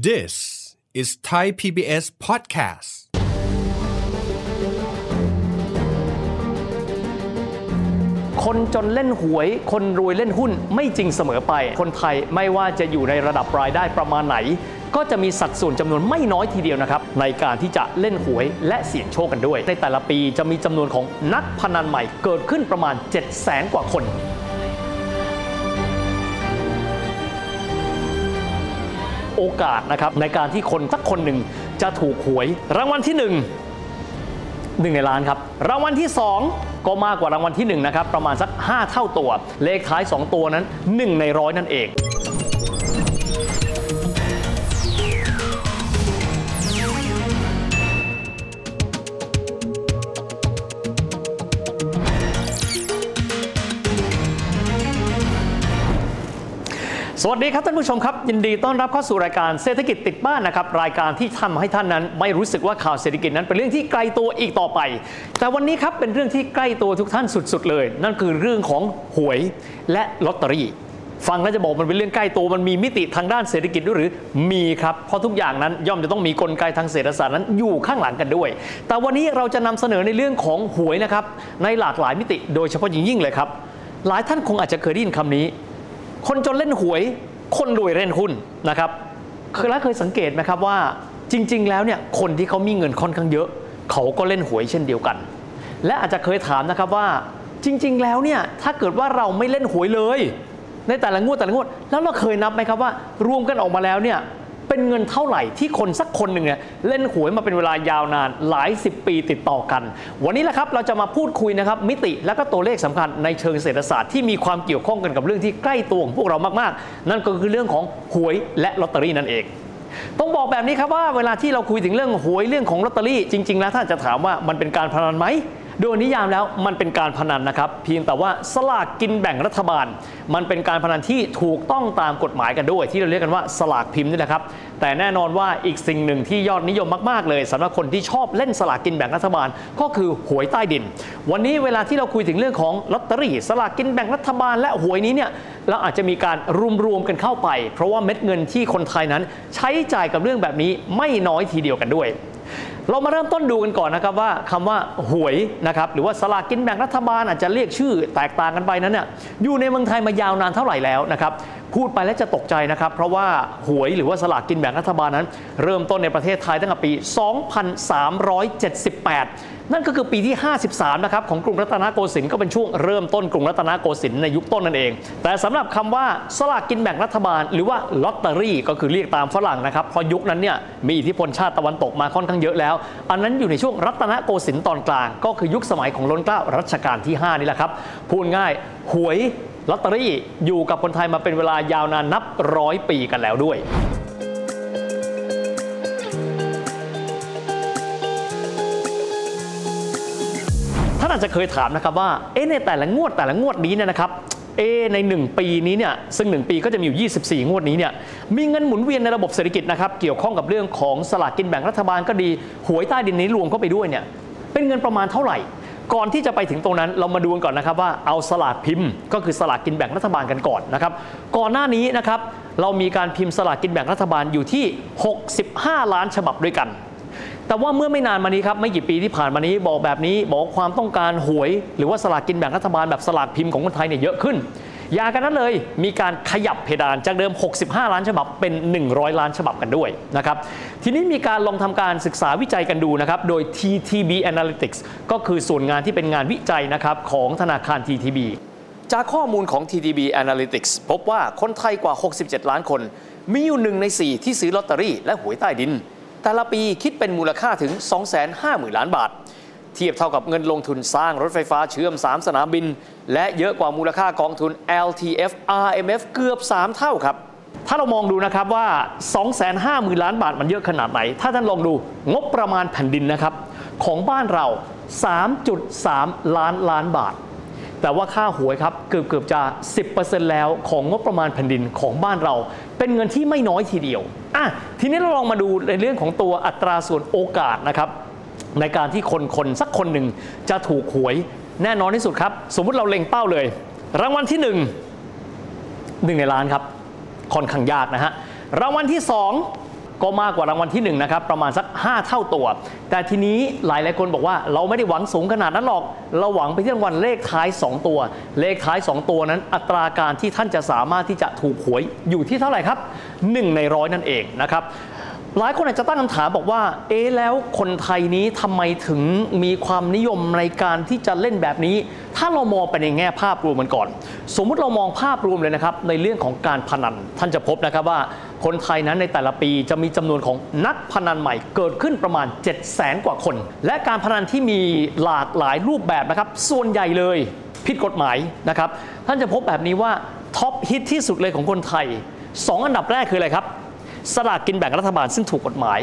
This is Thai PBS podcast. คนจนเล่นหวย คนรวยเล่นหุ้นไม่จริงเสมอไป คนไทยไม่ว่าจะอยู่ในระดับรายได้ประมาณไหน ก็จะมีสัดส่วนจำนวนไม่น้อยทีเดียวนะครับ ในการที่จะเล่นหวยและเสี่ยงโชคกันด้วย ในแต่ละปีจะมีจำนวนของนักพนันใหม่เกิดขึ้นประมาณ 7 0 0 0 0 0 กว่าคน โอกาสนะครับในการที่คนสักคนหนึ่งจะถูกหวย รางวัลที่หนึ่งหนึ่งในล้านครับ รางวัลที่ 2 ก็มากกว่ารางวัลที่ 1 นะครับ ประมาณสัก 5 เท่าตัว เลขท้าย 2 ตัวนั้น 1 ในร้อยนั่นเอง สวัสดีครับท่านผู้ชมครับ ยินดีต้อนรับเข้าสู่รายการเศรษฐกิจติดบ้านนะครับ รายการที่ทำให้ท่านนั้น ไม่รู้สึกว่าข่าวเศรษฐกิจนั้นเป็นเรื่องที่ไกลตัวอีกต่อไป แต่วันนี้ครับเป็นเรื่องที่ใกล้ตัวทุกท่านสุด ๆ เลย นั่นคือเรื่องของหวยและลอตเตอรี่ฟังแล้วจะบอกมันเป็นเรื่องใกล้ตัวมันมีมิติทางด้านเศรษฐกิจด้วยหรือมีครับ เพราะทุกอย่างนั้นย่อมจะต้องมีกลไกทางเศรษฐศาสตร์นั้นอยู่ข้างหลังกันด้วย แต่วันนี้เราจะนำเสนอในเรื่องของหวยนะครับในหลากหลายมิติ โดยเฉพาะยิ่งยิ่งเลยครับหลายท่านคงอาจจะเคยได้ยินคำนี้ คนจนเล่นหวย คนรวยเล่นหุ้นนะครับเคยแล้วเคยสังเกตไหมครับว่าจริง ๆ แล้วเนี่ยคนที่เขามีเงินค่อนข้างเยอะ เขาก็เล่นหวยเช่นเดียวกัน และอาจจะเคยถามนะครับว่าจริง ๆ แล้วเนี่ยถ้าเกิดว่าเราไม่เล่นหวยเลย ในแต่ละงวดแต่ละงวด แล้วเราเคยนับไหมครับว่า รวมกันออกมาแล้วเนี่ย เป็นเงินเท่าไหร่ที่คนสักคนหนึ่งเนี่ยเล่นหวยมาเป็นเวลายาวนานหลายสิบปีติดต่อกัน วันนี้แหละครับเราจะมาพูดคุยนะครับมิติและก็ตัวเลขสำคัญในเชิงเศรษฐศาสตร์ที่มีความเกี่ยวข้องกันกับเรื่องที่ใกล้ตัวของพวกเรามากๆ นั่นก็คือเรื่องของหวยและลอตเตอรี่นั่นเองต้องบอกแบบนี้ครับว่าเวลาที่เราคุยถึงเรื่องหวยเรื่องของลอตเตอรี่จริง ๆ แล้วถ้าจะถามว่ามันเป็นการพนันไหม โดยนิยามแล้วมันเป็นการพนันนะครับ เพียงแต่ว่าสลากกินแบ่งรัฐบาล มันเป็นการพนันที่ถูกต้องตามกฎหมายกันด้วย ที่เราเรียกกันว่าสลากพิมพ์นี่แหละครับแต่แน่นอนว่าอีกสิ่งหนึ่งที่ยอดนิยมมากๆ เลยสำหรับคนที่ชอบเล่นสลากกินแบ่งรัฐบาล ก็คือหวยใต้ดิน วันนี้เวลาที่เราคุยถึงเรื่องของลอตเตอรี่สลากกินแบ่งรัฐบาล และหวยนี้เนี่ยเราอาจจะมีการรวมๆกันเข้าไป เพราะว่าเม็ดเงินที่คนไทยนั้น ใช้จ่ายกับเรื่องแบบนี้ไม่น้อยทีเดียวกันด้วย เรามาเริ่มต้นดูกันก่อนนะครับว่าคำว่าหวยนะครับหรือว่าสลากกินแบ่งรัฐบาลอาจจะเรียกชื่อแตกต่างกันไปนั้นเนี่ยอยู่ในเมืองไทยมายาวนานเท่าไหร่แล้วนะครับพูดไปแล้วจะตกใจนะครับ เพราะว่าหวยหรือว่าสลากกินแบ่งรัฐบาลนั้น เริ่มต้นในประเทศไทยตั้งแต่ปี 2378 นั่นก็คือปีที่ 53 นะครับของกรุงรัตนโกสินทร์ก็เป็นช่วงเริ่มต้นกรุงรัตนโกสินทร์ในยุคต้นนั่นเอง แต่สำหรับคำว่าสลากกินแบ่งรัฐบาล หรือว่าลอตเตอรี่ก็คือเรียกตามฝรั่งนะครับเพราะยุคนั้นเนี่ยมีอิทธิพลชาติตะวันตกมาค่อนข้างเยอะแล้ว อันนั้นอยู่ในช่วงรัตนโกสินทร์ตอนกลาง ก็คือยุคสมัยของล้นเกล้ารัชกาลที่ 5 นี่แหละครับพูดง่ายหวยลอตเตอรี่อยู่กับคนไทยมาเป็นเวลายาวนานนับร้อยปีกันแล้วด้วย อาจจะเคยถามนะครับว่าเอ๊ะในแต่ละงวดแต่ละงวดนี้เนี่ยนะครับเอใน 1 ปีนี้เนี่ยซึ่ง 1 ปีก็จะมีอยู่ 24 งวดนี้เนี่ยมีเงินหมุนเวียนในระบบเศรษฐกิจนะครับเกี่ยวข้องกับเรื่องของสลากกินแบ่งรัฐบาลก็ดีหวยใต้ดินนี้รวมเข้าไปด้วยเนี่ยเป็นเงินประมาณเท่าไหร่ ก่อนที่จะไปถึงตรงนั้นเรามาดูกันก่อนนะครับว่าเอาสลากพิมพ์ ก็คือสลากกินแบ่งรัฐบาลกันก่อนนะครับก่อนหน้านี้นะครับเรามีการพิมพ์สลากกินแบ่งรัฐบาลอยู่ที่ 65 ล้านฉบับด้วยกัน แต่ว่าเมื่อไม่นานมานี้ครับไม่กี่ปีที่ผ่านมานี้บอกแบบนี้บอกความต้องการหวย หรือว่าสลากกินแบ่งรัฐบาลแบบสลากพิมพ์ของคนไทยเนี่ยเยอะขึ้นยากันนั้นเลยมีการขยับเพดานจากเดิม 65 ล้านฉบับเป็น 100 ล้านฉบับกันด้วยนะครับทีนี้มีการลองทำการศึกษาวิจัยกันดูนะครับโดย TTB Analytics ก็คือส่วนงานที่เป็นงานวิจัยนะครับของธนาคาร TTB จากข้อมูลของ TTB Analytics พบว่าคนไทยกว่า 67 ล้านคน มีอยู่หนึ่งใน 4 ที่ซื้อลอตเตอรี่และหวยใต้ดิน แต่ละปีคิดเป็นมูลค่าถึง 250,000 ล้านบาท เทียบเท่ากับเงินลงทุนสร้างรถไฟฟ้าเชื่อม 3 สนามบิน และเยอะกว่ามูลค่ากองทุน LTF RMF เกือบ 3 เท่าครับ ถ้าเรามองดูนะครับว่า 250,000 ล้านบาทมันเยอะขนาดไหน ถ้าท่านลองดูงบประมาณแผ่นดินนะครับของบ้านเรา 3.3 ล้านล้านบาท แต่ว่าค่าหวยครับเกือบเกือบจะ 10%แล้วของงบประมาณแผ่นดินของบ้านเรา เป็นเงินที่ไม่น้อยทีเดียวอะทีนี้เราลองมาดูในเรื่องของตัวอัตราส่วนโอกาสนะครับ ในการที่คนคนสักคนหนึ่งจะถูกหวยแน่นอนที่สุดครับ สมมุติเราเล็งเป้าเลย รางวัลที่หนึ่งหนึ่งในล้านครับค่อนข้างยากนะฮะรางวัลที่สอง ก็มากกว่ารางวัลที่1นะครับประมาณสัก 5 เท่าตัว แต่ทีนี้หลายหลายคนบอกว่าเราไม่ได้หวังสูงขนาดนั้นหรอก เราหวังไปที่รางวัลเลขท้าย 2 ตัว เลขท้าย 2 ตัวนั้น อัตราการที่ท่านจะสามารถที่จะถูกหวยอยู่ที่เท่าไหร่ครับ 1 ในร้อยนั่นเองนะครับหลายคนอาจจะตั้งคำถามบอกว่า เอ๊แล้วคนไทยนี้ทำไมถึงมีความนิยมในการที่จะเล่นแบบนี้ ถ้าเรามองไปในแง่ภาพรวมมันก่อน สมมุติเรามองภาพรวมเลยนะครับในเรื่องของการพนัน ท่านจะพบนะครับว่าคนไทยนั้นในแต่ละปีจะมีจำนวนของนักพนันใหม่เกิดขึ้นประมาณ 7 0 0แสนกว่าคน และการพนันที่มีหลากหลายรูปแบบนะครับ ส่วนใหญ่เลยผิดกฎหมายนะครับ ท่านจะพบแบบนี้ว่าท็อปฮิตที่สุดเลยของคนไทย 2 อันดับแรกคืออะไรครับ สลากกินแบ่งรัฐบาลซึ่งถูกกฎหมาย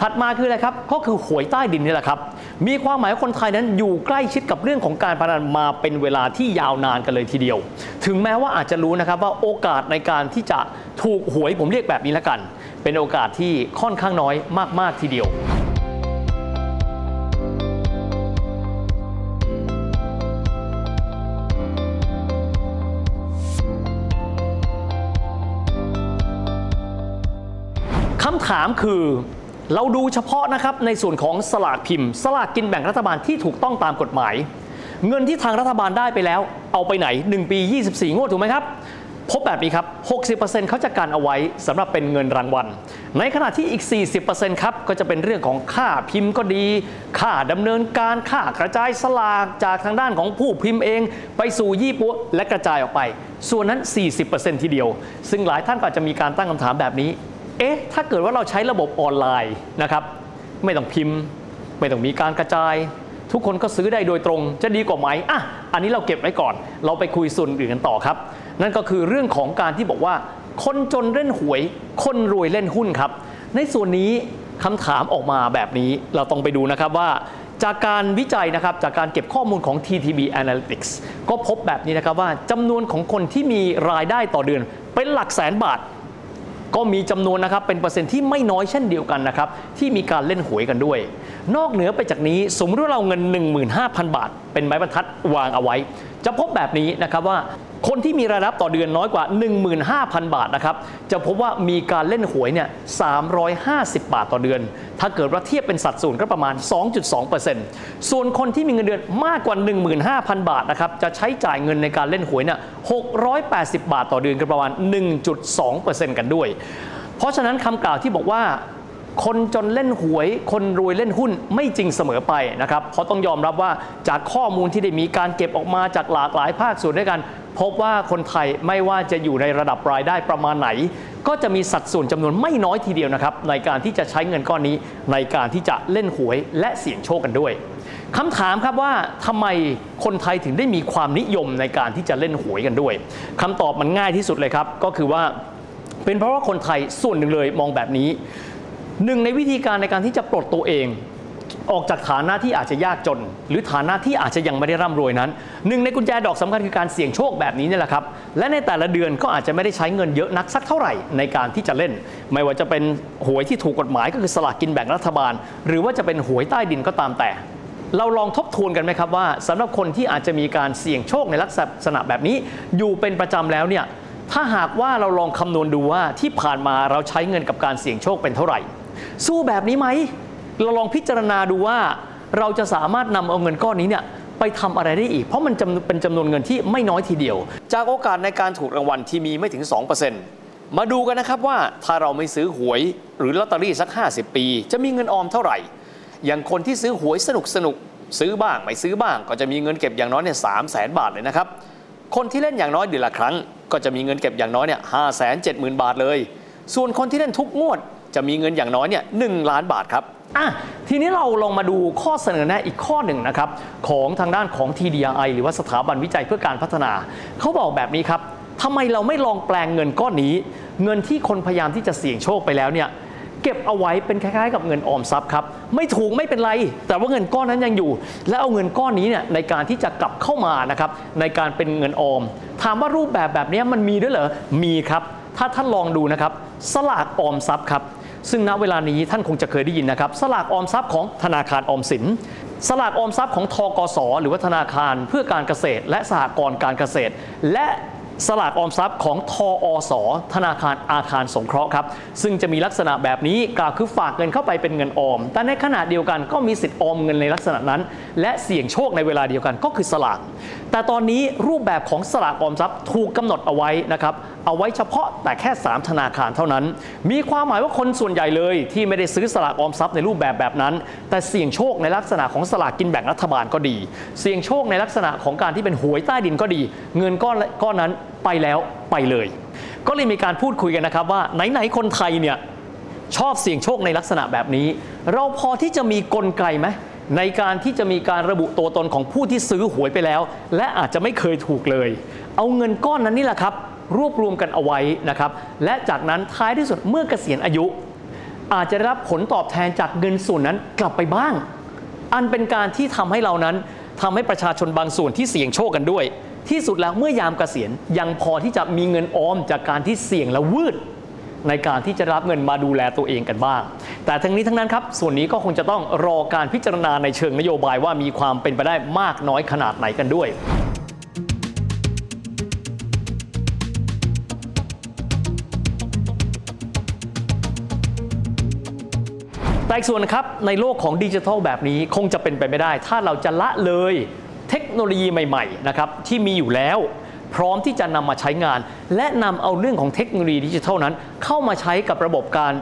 ถัดมาคืออะไรครับ ก็คือหวยใต้ดินนี่แหละครับ มีความหมายว่าคนไทยนั้นอยู่ใกล้ชิดกับเรื่องของการพนันมาเป็นเวลาที่ยาวนานกันเลยทีเดียว ถึงแม้ว่าอาจจะรู้นะครับว่าโอกาสในการที่จะถูกหวยผมเรียกแบบนี้ล้วกัน เป็นโอกาสที่ค่อนข้างน้อยมากๆทีเดียวคำถามคือ เราดูเฉพาะนะครับในส่วนของสลากพิมพ์ สลากกินแบ่งรัฐบาลที่ถูกต้องตามกฎหมาย เงินที่ทางรัฐบาลได้ไปแล้ว เอาไปไหน 1 ปี 24 งวดถูกไหมครับ พบแบบนี้ครับ 60%เขาจะการเอาไว้สำหรับเป็นเงินรางวัล ในขณะที่อีก 40%ครับก็จะเป็นเรื่องของค่าพิมพ์ก็ดี ค่าดำเนินการค่ากระจายสลากจากทางด้านของผู้พิมพ์เอง ไปสู่ยี่ปัวและกระจายออกไป ส่วนนั้น 40%ทีเดียว ซึ่งหลายท่านก็จจะมีการตั้งคำถามแบบนี้ เอ๊ะ ถ้าเกิดว่าเราใช้ระบบออนไลน์นะครับ ไม่ต้องพิมพ์ ไม่ต้องมีการกระจาย ทุกคนก็ซื้อได้โดยตรง จะดีกว่าไหมอะ อันนี้เราเก็บไว้ก่อน เราไปคุยส่วนอื่นกันต่อครับ นั่นก็คือเรื่องของการที่บอกว่า คนจนเล่นหวย คนรวยเล่นหุ้นครับ ในส่วนนี้คำถามออกมาแบบนี้ เราต้องไปดูนะครับว่าจากการวิจัยนะครับจากการเก็บข้อมูลของ TTB Analytics ก็พบแบบนี้นะครับว่าจำนวนของคนที่มีรายได้ต่อเดือนเป็นหลักแสนบาท ก็มีจำนวนนะครับเป็นเปอร์เซ็นต์ที่ไม่น้อยเช่นเดียวกันนะครับที่มีการเล่นหวยกันด้วย นอกเหนือไปจากนี้สมมติว่าเราเงิน 15,000 บาท เป็นไม้บรรทัดวางเอาไว้ จะพบแบบนี้นะครับว่าคนที่มีรายรับต่อเดือนน้อยกว่า 15,000 บาทนะครับ จะพบว่ามีการเล่นหวยเนี่ย 350 บาทต่อเดือน ถ้าเกิดว่าเทียบเป็นสัดส่วนก็ประมาณ 2.2%ส่วนคนที่มีเงินเดือนมากกว่า 15,000 บาทนะครับ จะใช้จ่ายเงินในการเล่นหวยเนี่ย 680 บาทต่อเดือนก็ประมาณ 1.2%กันด้วย เพราะฉะนั้นคำกล่าวที่บอกว่า คนจนเล่นหวย คนรวยเล่นหุ้นไม่จริงเสมอไปนะครับเพราะต้องยอมรับว่าจากข้อมูลที่ได้มีการเก็บออกมาจากหลากหลายภาคส่วนด้วยกัน พบว่าคนไทยไม่ว่าจะอยู่ในระดับรายได้ประมาณไหน ก็จะมีสัดส่วนจำนวนไม่น้อยทีเดียวนะครับในการที่จะใช้เงินก้อนนี้ ในการที่จะเล่นหวยและเสี่ยงโชคกันด้วยคำถามครับว่าทำไมคนไทยถึงได้มีความนิยมในการที่จะเล่นหวยกันด้วยคำตอบมันง่ายที่สุดเลยครับก็คือว่าเป็นเพราะว่าคนไทยส่วนหนึ่งเลยมองแบบนี้ หนึ่งในวิธีการในการที่จะปลดตัวเอง ออกจากฐานะที่อาจจะยากจน หรือฐานะที่อาจจะยังไม่ได้ร่ำรวยนั้นหนึ่งในกุญแจดอกสำคัญคือการเสี่ยงโชคแบบนี้นี่แหละครับ และในแต่ละเดือนก็อาจจะไม่ได้ใช้เงินเยอะนักสักเท่าไหร่ในการที่จะเล่น ไม่ว่าจะเป็นหวยที่ถูกกฎหมายก็คือสลากกินแบ่งรัฐบาล หรือว่าจะเป็นหวยใต้ดินก็ตามแต่เราลองทบทวนกันไหมครับว่าสำหรับคนที่อาจจะมีการเสี่ยงโชคในลักษณะแบบนี้ อยู่เป็นประจำแล้วเนี่ยถ้าหากว่าเราลองคำนวณดูว่าที่ผ่านมาเราใช้เงินกับการเสี่ยงโชคเป็นเท่าไหร่ สู้แบบนี้ไหม เราลองพิจารณาดูว่าเราจะสามารถนำเอาเงินก้อนนี้เนี่ยไปทำอะไรได้อีก เพราะมันจำเป็นจำนวนเงินที่ไม่น้อยทีเดียว จากโอกาสในการถูกรางวัลที่มีไม่ถึง 2%มาดูกันนะครับว่าถ้าเราไม่ซื้อหวยหรือลอตเตอรี่สัก 50 ปี จะมีเงินออมเท่าไหร่ อย่างคนที่ซื้อหวยสนุกสนุกซื้อบ้างไม่ซื้อบ้าง ก็จะมีเงินเก็บอย่างน้อยเนี่ยสามแสนบาทเลยนะครับ คนที่เล่นอย่างน้อยเดือนละครั้ง ก็จะมีเงินเก็บอย่างน้อยเนี่ยห้าแสนเจ็ดหมื่นบาทเลย ส่วนคนที่เล่นทุกงวด จะมีเงินอย่างน้อยเนี่ยหนึ่งล้านบาทครับอะทีนี้เราลองมาดูข้อเสนอแนะอีกข้อหนึ่งนะครับ ของทางด้านของ TDI หรือว่าสถาบันวิจัยเพื่อการพัฒนา เขาบอกแบบนี้ครับทำไมเราไม่ลองแปลงเงินก้อนนี้ เงินที่คนพยายามที่จะเสี่ยงโชคไปแล้วเนี่ยเก็บเอาไว้เป็นคล้ายๆ กับเงินออมทรัพย์ครับไม่ถูกไม่เป็นไร แต่ว่าเงินก้อนนั้นยังอยู่ และเอาเงินก้อนนี้เนี่ยในการที่จะกลับเข้ามานะครับในการเป็นเงินออม ถามว่ารูปแบบแบบนี้มันมีด้วยเหรอมีครับ ถ้าท่านลองดูนะครับ สลากออมทรัพย์ครับ ซึ่งณเวลานี้ท่านคงจะเคยได้ยินนะครับ สลากออมทรัพย์ของธนาคารออมสิน สลากออมทรัพย์ของทกส หรือว่าธนาคารเพื่อการเกษตร และสหกรณ์การเกษตร และ สลากออมทรัพย์ของทออสธนาคารอาคารสงเคราะห์ครับ ซึ่งจะมีลักษณะแบบนี้กล่าวคือฝากเงินเข้าไปเป็นเงินออม แต่ในขณะเดียวกันก็มีสิทธิ์ออมเงินในลักษณะนั้น และเสี่ยงโชคในเวลาเดียวกันก็คือสลาก แต่ตอนนี้รูปแบบของสลากออมทรัพย์ถูกกำหนดเอาไว้นะครับเอาไว้เฉพาะแต่แค่ 3 ธนาคารเท่านั้น มีความหมายว่าคนส่วนใหญ่เลยที่ไม่ได้ซื้อสลากออมทรัพย์ในรูปแบบแบบนั้น แต่เสี่ยงโชคในลักษณะของสลากกินแบ่งรัฐบาลก็ดี เสี่ยงโชคในลักษณะของการที่เป็นหวยใต้ดินก็ดี เงินก้อนก้อนนั้น ไปแล้วไปเลย ก็เลยมีการพูดคุยกันนะครับว่าไหนๆคนไทยเนี่ยชอบเสี่ยงโชคในลักษณะแบบนี้ เราพอที่จะมีกลไกไหมในการที่จะมีการระบุตัวตนของผู้ที่ซื้อหวยไปแล้ว และอาจจะไม่เคยถูกเลย เอาเงินก้อนนั้นนี่แหละครับ รวบรวมกันเอาไว้นะครับ และจากนั้นท้ายที่สุดเมื่อเกษียณอายุ อาจจะได้รับผลตอบแทนจากเงินส่วนนั้นกลับไปบ้าง อันเป็นการที่ทำให้เรานั้นทำให้ประชาชนบางส่วนที่เสี่ยงโชคกันด้วย ที่สุดแล้วเมื่อยามเกษียณยังพอที่จะมีเงินออมจากการที่เสี่ยงและวืดในการที่จะรับเงินมาดูแลตัวเองกันบ้าง แต่ทั้งนี้ทั้งนั้นครับ ส่วนนี้ก็คงจะต้องรอการพิจารณาในเชิงนโยบายว่ามีความเป็นไปได้มากน้อยขนาดไหนกันด้วยแต่ส่วนครับในโลกของดิจิทัลแบบนี้คงจะเป็นไปไม่ได้ ถ้าเราจะละเลย เทคโนโลยีใหม่ๆนะครับที่มีอยู่แล้ว พร้อมที่จะนำมาใช้งาน และนำเอาเรื่องของเทคโนโลยีดิจิทัลนั้น เข้ามาใช้กับระบบการ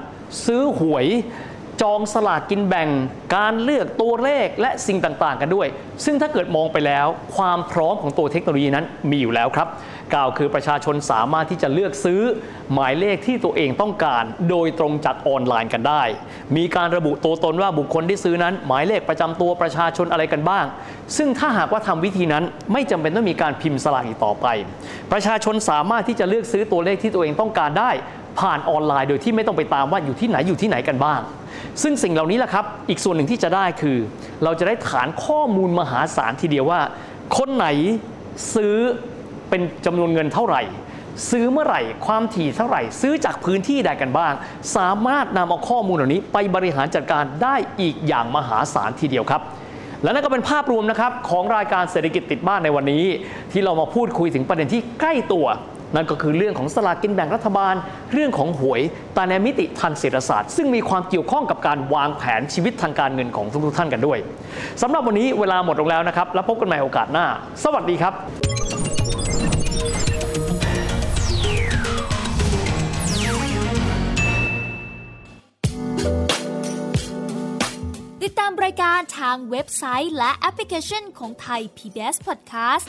ซื้อหวย จองสลากกินแบ่ง การเลือกตัวเลขและสิ่งต่างๆ กันด้วย ซึ่งถ้าเกิดมองไปแล้ว ความพร้อมของตัวเทคโนโลยีนั้นมีอยู่แล้วครับกล่าวคือประชาชนสามารถที่จะเลือกซื้อ หมายเลขที่ตัวเองต้องการ โดยตรงจากออนไลน์กันได้ มีการระบุตัวตนว่าบุคคลที่ซื้อนั้น หมายเลขประจำตัวประชาชนอะไรกันบ้าง ซึ่งถ้าหากว่าทำวิธีนั้นไม่จำเป็นต้องมีการพิมพ์สลากอีกต่อไป ประชาชนสามารถที่จะเลือกซื้อตัวเลขที่ตัวเองต้องการได้ ผ่านออนไลน์โดยที่ไม่ต้องไปตามว่าอยู่ที่ไหนอยู่ที่ไหนกันบ้าง ซึ่งสิ่งเหล่านี้แหละครับ อีกส่วนหนึ่งที่จะได้คือ เราจะได้ฐานข้อมูลมหาศาลทีเดียวว่า คนไหนซื้อเป็นจำนวนเงินเท่าไหร่ ซื้อเมื่อไหร่ความถี่เท่าไหร่ ซื้อจากพื้นที่ใดกันบ้าง สามารถนำเอาข้อมูลเหล่านี้ ไปบริหารจัดการได้อีกอย่างมหาศาลทีเดียวครับและนั่นก็เป็นภาพรวมนะครับของรายการเศรษฐกิจติดบ้านในวันนี้ ที่เรามาพูดคุยถึงประเด็นที่ใกล้ตัว นั่นก็คือเรื่องของสลากกินแบ่งรัฐบาล เรื่องของหวย แต่ในมิติทางเศรษฐศาสตร์ ซึ่งมีความเกี่ยวข้องกับการวางแผนชีวิตทางการเงินของทุกๆท่านกันด้วยสำหรับวันนี้เวลาหมดลงแล้วนะครับ แล้วพบกันใหม่โอกาสหน้า สวัสดีครับติดตามรายการทางเว็บไซต์และแอปพลิเคชันของไทย PBS Podcast